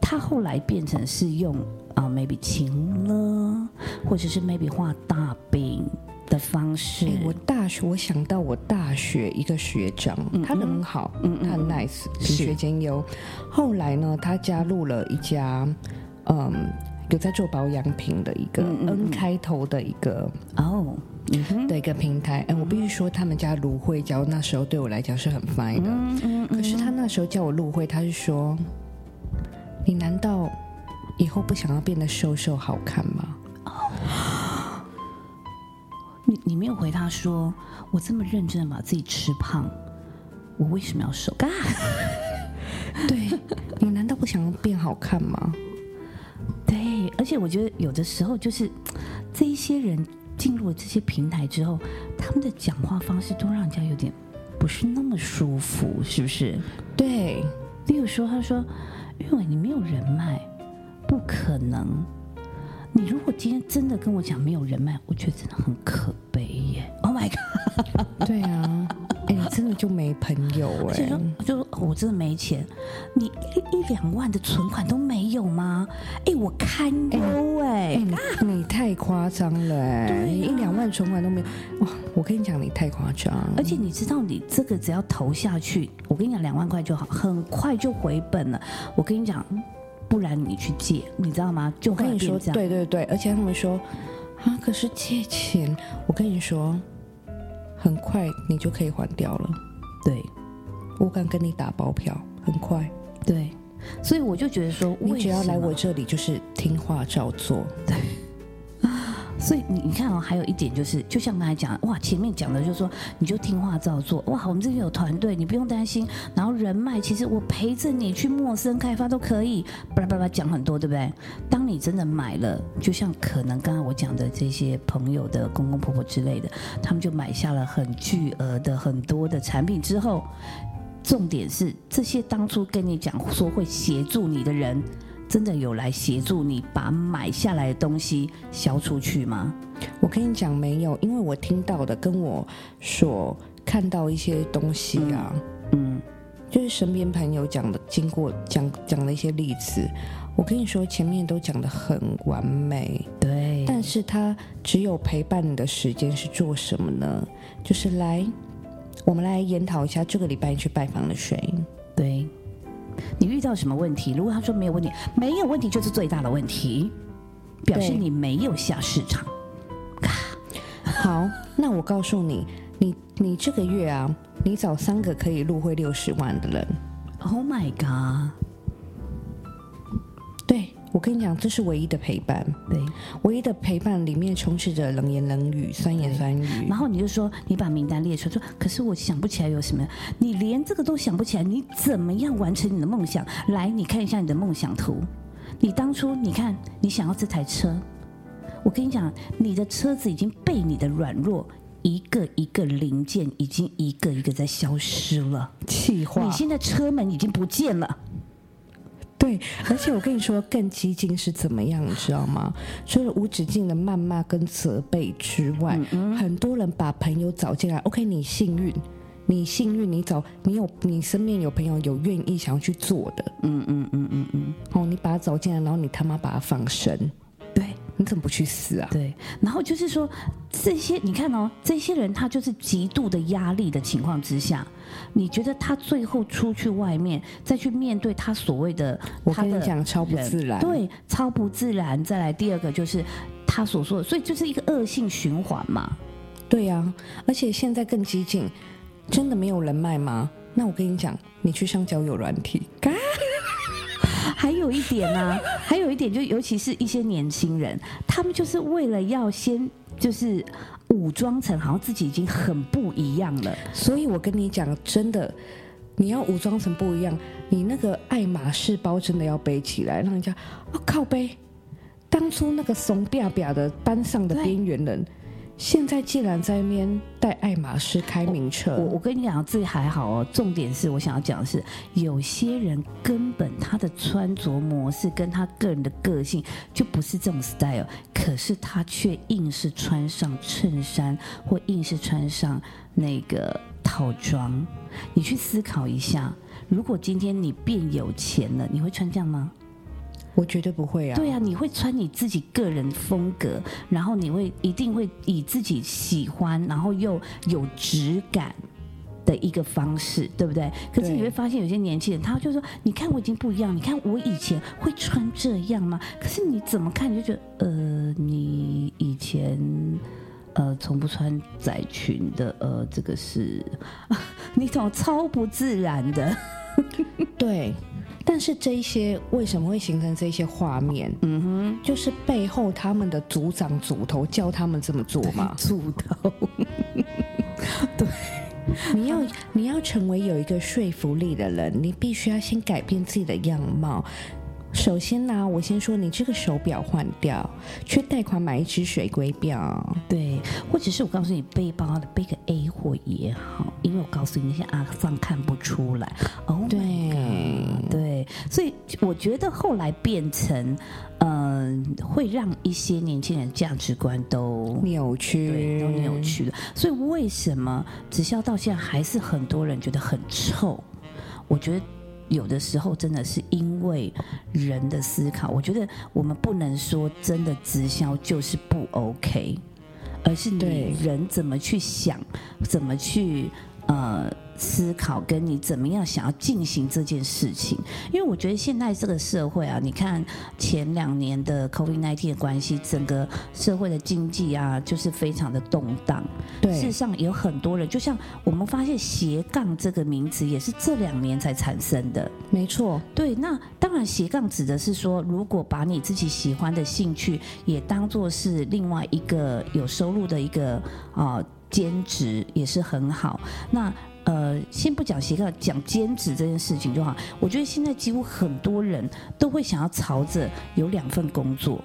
他后来变成是用啊、maybe 情了，或者是 maybe 画大饼的方式。哎，我大学我想到我大学一个学长，他人很好，他很 nice，品学兼优。后来呢，他加入了一家，嗯，有在做保养品的一个 N 嗯开头的一个哦，的一个平台。哎，我必须说，他们家芦荟胶那时候对我来讲是很 fine 的。嗯嗯可是他那时候叫我芦荟，他是说：“你难道以后不想要变得瘦瘦好看吗你你没有回他说，我这么认真的把自己吃胖，我为什么要瘦？嘎？”对，你难道不想要变好看吗？对，而且我觉得有的时候就是这一些人进入了这些平台之后，他们的讲话方式都让人家有点不是那么舒服，是不是？对，例如说，他说：“因为你没有人脉，不可能。你如果今天真的跟我讲没有人脉，我觉得真的很可悲耶。Oh my god！对啊，的就没朋友哎、就说就说、哦我真的没钱，你一一两万的存款都没有吗？哎，我堪忧哎、哎、你你太夸张了哎、一两万存款都没有哇！我跟你讲，你太夸张，而且你知道，你这个只要投下去，我跟你讲，两万块就好，很快就回本了。我跟你讲，不然你去借，你知道吗？就我跟你说，这样。对对对，而且他们说啊，可是借钱，我跟你说，很快你就可以还掉了，对。我敢跟你打包票，很快，对，所以我就觉得说，你只要来我这里就是听话照做，所以你你看哦，还有一点就是，就像刚才讲，哇，前面讲的就是说，你就听话照做，哇，我们这边有团队，你不用担心，然后人脉，其实我陪着你去陌生开发都可以，巴拉巴拉讲很多，对不对？当你真的买了，就像可能刚才我讲的这些朋友的公公婆婆之类的，他们就买下了很巨额的很多的产品之后，重点是这些当初跟你讲说会协助你的人。真的有来协助你把买下来的东西销出去吗？我跟你讲没有，因为我听到的跟我所看到一些东西啊，嗯，就是身边朋友讲的，经过讲讲的一些例子，我跟你说前面都讲的很完美，对，但是他只有陪伴你的时间是做什么呢？就是来，我们来研讨一下这个礼拜你去拜访了谁？对，你遇到什么问题？如果他说没有问题，没有问题就是最大的问题，表示你没有下市场。好，那我告诉你，你你这个月啊，你找三个可以入会六十万的人。Oh my god！对我跟你讲，这是唯一的陪伴，对，唯一的陪伴里面充斥着冷言冷语、酸言酸语然。后你就说你把名单列出来，说可是我想不起来有什么，你连这个都想不起来，你怎么样完成你的梦想？来，你看一下你的梦想图。你当初你看你想要这台车，我跟你讲，你的车子已经被你的软弱一个一个零件已经一个一个在消失了。气话你现在车门已经不见了。对，而且我跟你说，更激进是怎么样，你知道吗？除了无止境的谩骂跟责备之外，很多人把朋友找进来。OK，你幸运，你幸运，你找你有你身边有朋友有愿意想要去做的，嗯嗯嗯嗯嗯，哦，你把他找进来，然后你他妈把他放生，对。你怎么不去死啊？对，然后就是说，这些你看哦，这些人他就是极度的压力的情况之下，你觉得他最后出去外面再去面对他所谓的，我跟你讲，超不自然，对，超不自然。再来第二个就是他所说的，所以就是一个恶性循环嘛。对呀，而且现在更激进，真的没有人脉吗？那我跟你讲，你去上交友软体。还有一点呢，还有一点，就尤其是一些年轻人，他们就是为了要先就是武装成好像自己已经很不一样了，所以我跟你讲，真的，你要武装成不一样，你那个爱马仕包真的要背起来，让人家哦靠背。当初那个怂嗲嗲的班上的边缘人。现在既然在那边带爱马仕开名车，我我跟你讲，这还好哦。重点是我想要讲的是，有些人根本他的穿着模式跟他个人的个性就不是这种 style，可是他却硬是穿上衬衫或硬是穿上那个套装。你去思考一下，如果今天你变有钱了，你会穿这样吗？我绝对不会啊！对啊，你会穿你自己个人风格，然后你会一定会以自己喜欢，然后又有质感的一个方式，对不对？可是你会发现有些年轻人，他就说：“你看我已经不一样，你看我以前会穿这样吗？”可是你怎么看你就觉得，呃，你以前呃从不穿窄裙的，呃，这个是 你懂超不自然的？对。但是这一些为什么会形成这些画面？嗯哼，就是背后他们的组长、组头教他们这么做嘛。组头，对，你要你要成为有一个说服力的人，你必须要先改变自己的样貌。首先呢，我先说你这个手表换掉，去贷款买一只水龟表，对，或者是我告诉你背包的背个 A 货也好，因为我告诉你那些阿放看不出来哦，对对，所以我觉得后来变成，嗯，会让一些年轻人价值观都扭曲，都扭曲了。所以为什么直销到现在还是很多人觉得很臭？我觉得。有的时候真的是因为人的思考，我觉得我们不能说真的直销就是不 OK，而是你人怎么去想，怎么去呃。思考跟你怎么样想要进行这件事情，因为我觉得现在这个社会啊，你看前两年的 COVID-19 的关系，整个社会的经济啊，就是非常的动荡。对，事实上有很多人，就像我们发现斜杠这个名词，也是这两年才产生的。没错，对。那当然，斜杠指的是说，如果把你自己喜欢的兴趣也当做是另外一个有收入的一个啊兼职，也是很好。那呃，先不讲斜杠，讲兼职这件事情就好。我觉得现在几乎很多人都会想要朝着有两份工作。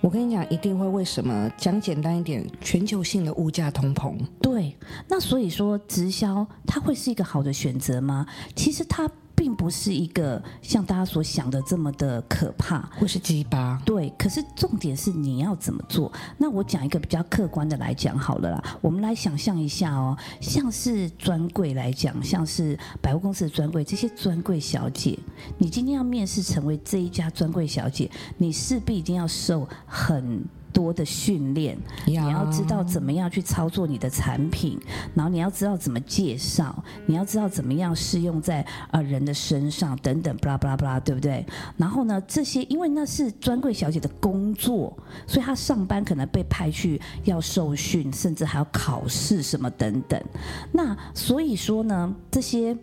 我跟你讲，一定会为什么？讲简单一点，全球性的物价通膨。对，那所以说直销它会是一个好的选择吗？其实它。并不是一个像大家所想的这么的可怕，或是鸡巴。对，可是重点是你要怎么做？那我讲一个比较客观的来讲好了啦。我们来想象一下哦，像是专柜来讲，像是百货公司的专柜，这些专柜小姐，你今天要面试成为这一家专柜小姐，你势必一定要受很。多的训练，你要知道怎么样去操作你的产品，然后你要知道怎么介绍，你要知道怎么样适用在呃人的身上等等，巴拉巴拉巴拉，对不对？然后呢，这些因为那是专柜小姐的工作，所以她上班可能被派去要受训，甚至还要考试什么等等。那所以说呢，这些。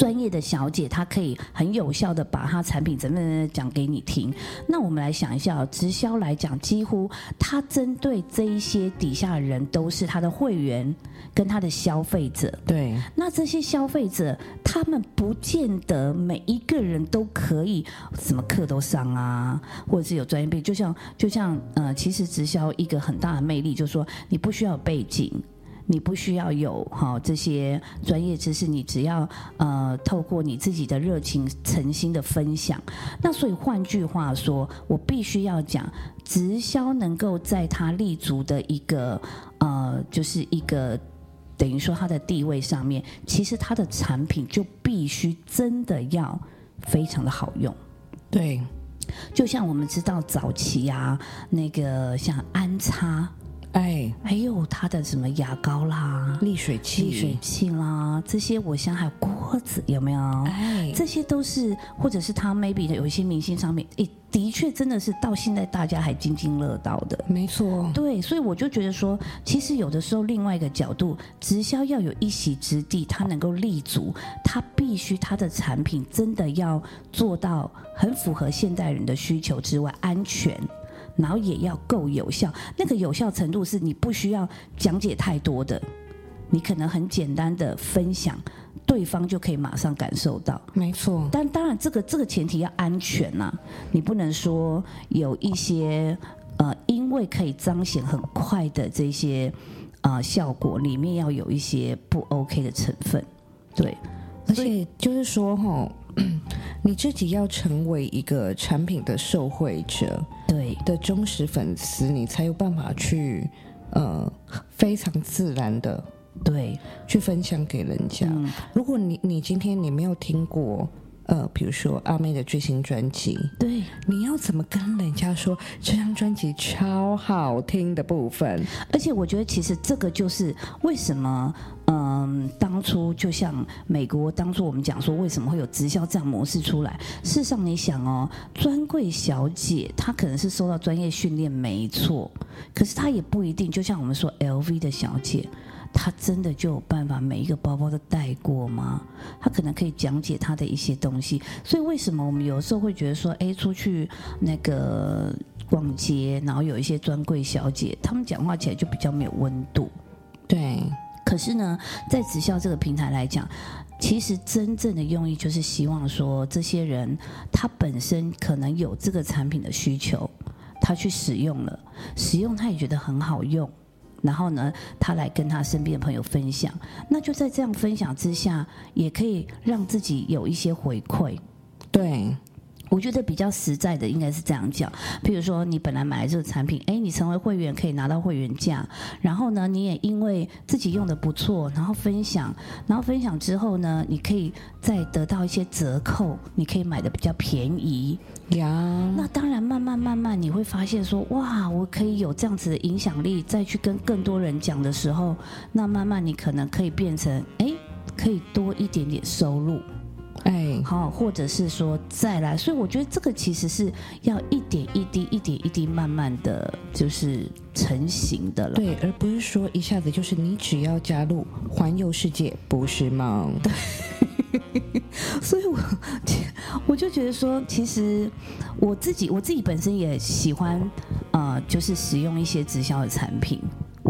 专业的小姐，她可以很有效的把她产品怎么讲给你听。那我们来想一下，直销来讲，几乎她针对这一些底下的人都是她的会员跟她的消费者。对，那这些消费者，他们不见得每一个人都可以什么课都上啊，或者是有专业背景。就像就像呃，其实直销一个很大的魅力，就是说你不需要背景。你不需要有哈这些专业知识，你只要呃透过你自己的热情、诚心的分享。那所以换句话说，我必须要讲，直销能够在他立足的一个呃，就是一个等于说它的地位上面，其实它的产品就必须真的要非常的好用。对，就像我们知道早期啊，那个像安插，哎，还有它的什么牙膏啦、沥水器，沥水器啦，这些我想还有锅子，有没有？哎，这些都是，或者是他 maybe 的有一些明星商品，哎，的确真的是到现在大家还津津乐道的。没错，对，所以我就觉得说，其实有的时候另外一个角度，直销要有一席之地，它能够立足，它必须它的产品真的要做到很符合现代人的需求之外，安全。然后也要够有效，那个有效程度是你不需要讲解太多的，你可能很简单的分享，对方就可以马上感受到。没错，但当然，这个这个前提要安全呐、你不能说有一些呃，因为可以彰显很快的这些呃效果，里面要有一些不 OK 的成分。对，而且就是说，哈，你自己要成为一个产品的受惠者对，的忠实粉丝，你才有办法去呃非常自然的对，去分享给人家。嗯。如果你你今天你没有听过呃，比如说阿妹的最新专辑，对，你要怎么跟人家说这张专辑超好听的部分？而且我觉得，其实这个就是为什么，嗯，当初就像美国当初我们讲说，为什么会有直销这样模式出来？事实上，你想哦，专柜小姐她可能是受到专业训练，没错，可是她也不一定，就像我们说 LV 的小姐。她真的就有办法每一个包包都带过吗？他可能可以讲解他的一些东西，所以为什么我们有时候会觉得说，哎，出去那个逛街，然后有一些专柜小姐，她们讲话起来就比较没有温度。对，可是呢，在直销这个平台来讲，其实真正的用意就是希望说，这些人他本身可能有这个产品的需求，他去使用了，使用他也觉得很好用。然后呢，他来跟他身边的朋友分享，那就在这样分享之下，也可以让自己有一些回馈。对，我觉得比较实在的应该是这样讲，譬如说你本来买了这个产品，哎，你成为会员可以拿到会员价，然后呢，你也因为自己用的不错，然后分享，然后分享之后呢，你可以再得到一些折扣，你可以买的比较便宜。呀，那当然，慢慢慢慢你会发现说，哇，我可以有这样子的影响力，再去跟更多人讲的时候，那慢慢你可能可以变成，哎，可以多一点点收入。哎，好，或者是说再来，所以我觉得这个其实是要一点一滴、一点一滴慢慢的就是成型的了。对，而不是说一下子就是你只要加入环游世界，不是吗？所以我我就觉得说，其实我自己我自己本身也喜欢，呃，就是使用一些直销的产品。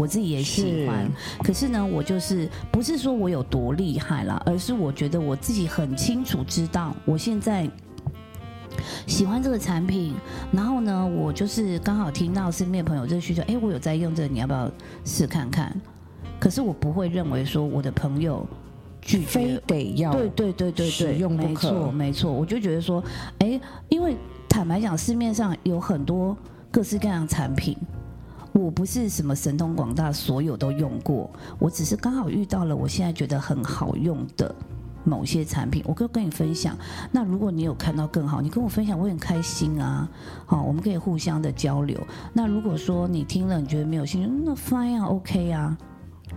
我自己也喜欢，可是呢，我就是不是说我有多厉害啦，而是我觉得我自己很清楚知道，我现在喜欢这个产品，然后呢，我就是刚好听到身边朋友这个需求，哎，我有在用这个，你要不要试看看？可是我不会认为说我的朋友拒非绝，得要对对对对使对，没用不可错没错，我就觉得说，哎，因为坦白讲，市面上有很多各式各样的产品。我不是什么神通广大，所有都用过，我只是刚好遇到了我现在觉得很好用的某些产品，我可以跟你分享。那如果你有看到更好，你跟我分享，我很开心啊。好，我们可以互相的交流。那如果说你听了你觉得没有兴趣，那 fine 啊，OK 啊。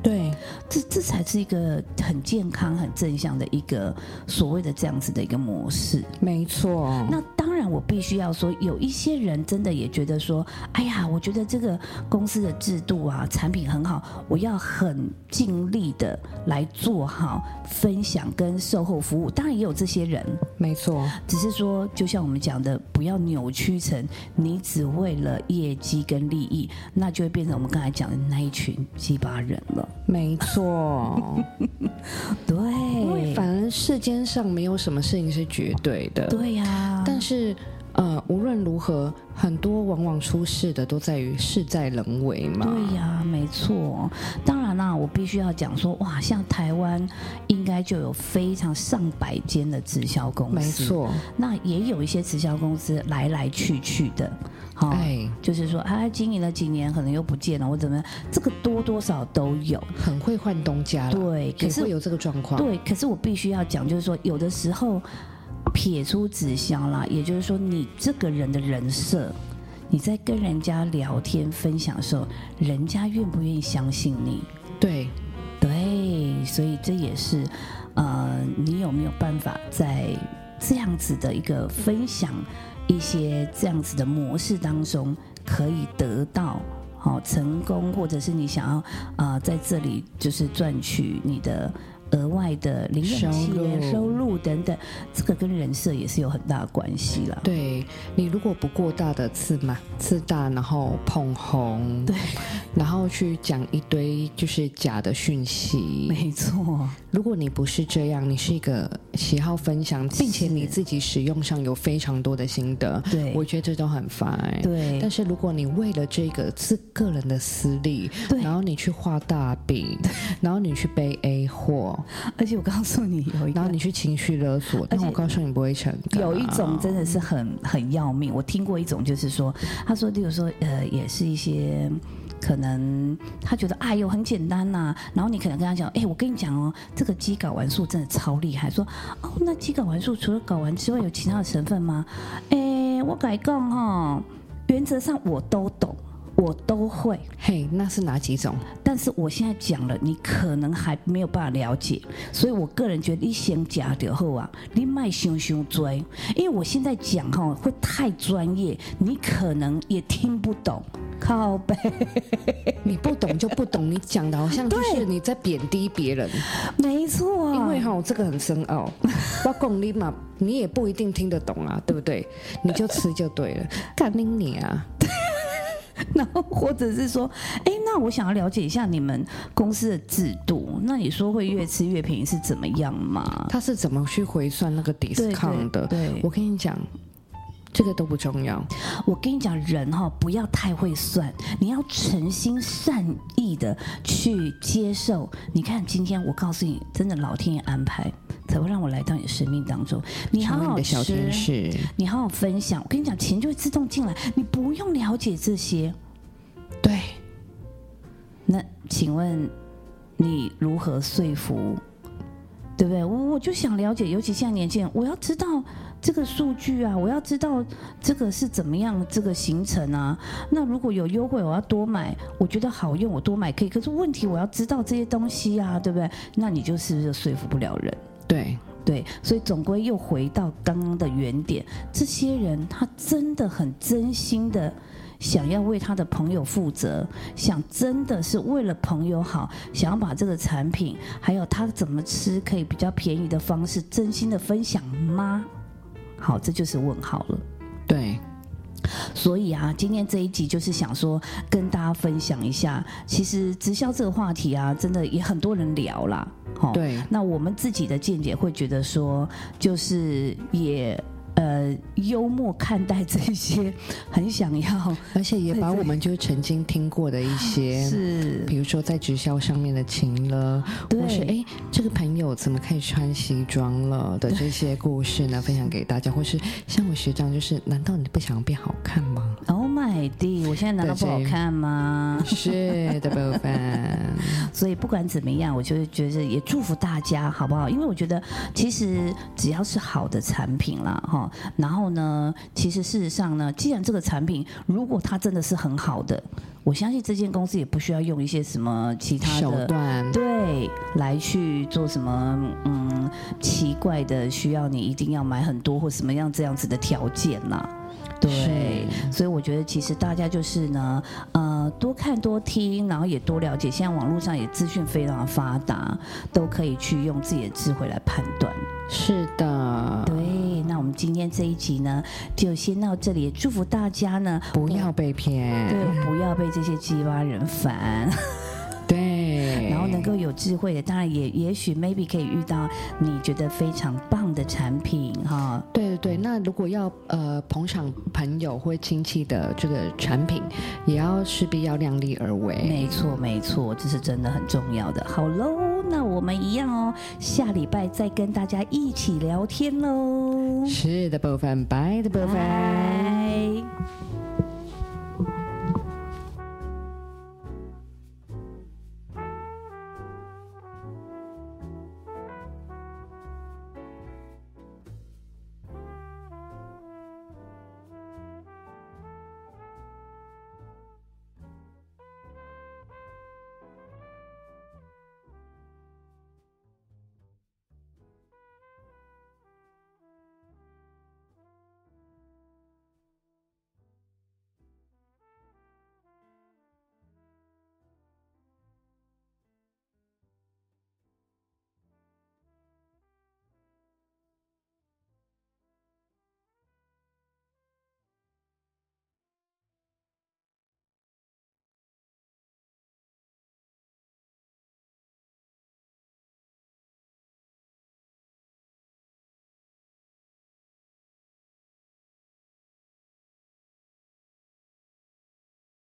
对，这这才是一个很健康、很正向的一个所谓的这样子的一个模式。没错。那当然，我必须要说，有一些人真的也觉得说，哎呀，我觉得这个公司的制度啊，产品很好，我要很尽力的来做好分享跟售后服务。当然也有这些人，没错，只是说，就像我们讲的，不要扭曲成你只为了业绩跟利益，那就会变成我们刚才讲的那一群鸡巴人了。没错。对，因为反正世间上没有什么事情是绝对的。，对呀、但是呃，无论如何，很多往往出事的都在于事在人为嘛。对呀、没错。当然啦我必须要讲说，哇，像台湾应该就有非常上百间的直销公司，没。错，那也有一些直销公司来来去去的，好、哎，就是说啊，经营了几年，可能又不见了，我怎么样，这个多多少都有。很会换东家了，对，可是会有这个状况，对，可是我必须要讲，就是说，有的时候撇出纸箱啦，也就是说，你这个人的人设，你在跟人家聊天分享的时候，人家愿不愿意相信你？对，对，所以这也是，呃，你有没有办法在这样子的一个分享一些这样子的模式当中，可以得到好、成功，或者是你想要呃在这里就是赚取你的。额外的零用收钱、入收入等等，这个跟人设也是有很大的关系了。对你如果不过大的刺嘛，刺大，然后捧红，对，然后去讲一堆就是假的讯息。没错，如果你不是这样，你是一个喜好分享，并且你自己使用上有非常多的心得，对。我觉得这都很 fine。对。但是如果你为了这个自个人的私利，对。然后你去画大饼，然后你去背 A 货，而且我告诉你，有一个然后你去情绪勒索，但且我告诉你不会成功。有一种真的是很很要命，我听过一种，就是说，他说，例如说，呃，也是一些可能他觉得哎呦很简单呐、然后你可能跟他讲，哎，我跟你讲哦，这个鸡睾丸素真的超厉害，说哦，那鸡睾丸素除了睾丸之外有其他的成分吗？哎，我改讲哈，原则上我都懂，我都会。嘿，那是哪几种？但是我现在讲了，你可能还没有办法了解，所以我个人觉得你先夹掉后啊，你卖熊熊追，因为我现在讲哈会太专业，你可能也听不懂。靠背，你不懂就不懂，你讲的好像 就是你在贬低别人。没错，因为哈，这个很深奥，我讲你嘛，你也不一定听得懂啊，对不对？你就吃就对了，干你你啊！然后或者是说，哎，那我想要了解一下你们公司的制度，那你说会越吃越便宜是怎么样嘛？他是怎么去回算那个 discount 的？对对我跟你讲，这个都不重要。我跟你讲，人哈、不要太会算，你要诚心善意的去接受。你看，今天我告诉你，真的老天爷安排，才会让我来到你的生命当中。你好好成为你的小天吃，使，你好好分享。我跟你讲，钱就会自动进来，你不用了解这些。对，那请问你如何说服？对不对？我我就想了解，尤其现在年轻人，我要知道这个数据啊，我要知道这个是怎么样这个行程啊。那如果有优惠，我要多买，我觉得好用，我多买可以。可是问题我要知道这些东西啊，对不对？那你就是不是说服不了人？对，对，所以总归又回到刚刚的原点，这些人他真的很真心的想要为他的朋友负责，想真的是为了朋友好，想要把这个产品还有他怎么吃可以比较便宜的方式，真心的分享吗？好，这就是问号了。对，所以啊，今天这一集就是想说跟大家分享一下，其实直销这个话题啊，真的也很多人聊啦。哦、对那我们自己的见解会觉得说，就是也呃幽默看待这些很想要 而且也把我们就曾经听过的一些。是比如说在直销上面的情了，对或是哎，这个朋友怎么可以穿西装了的这些故事呢，分享给大家，或是像我学长，就是难道你不想变好看吗？Oh my d 我现在难道不好看吗？是的部分，所以不管怎么样，我就是觉得也祝福大家，好不好？因为我觉得其实只要是好的产品啦，哈，然后呢，其实事实上呢，既然这个产品如果它真的是很好的，我相信这间公司也不需要用一些什么其他手的。段，对，来去做什么嗯奇怪的，需要你一定要买很多或什么样这样子的条件啦。对，所以我觉得其实大家就是呢，呃，多看多听，然后也多了解。现在网络上也资讯非常的发达，都可以去用自己的智慧来判断。是的，们今天这一集呢，就先到这里，祝福大家呢，不要被骗，对，不要被这些鸡巴人烦。对，然后后能够有智慧的，当然也也许 maybe 可以遇到你觉得非常棒的产品哈。对对对，那如果要呃捧场朋友或亲戚的这个产品，也要势必要量力而为。没错，没错，这是真的很重要的。好喽，那我们一样哦，下礼拜再跟大家一起聊天喽。是的部分，白的部分。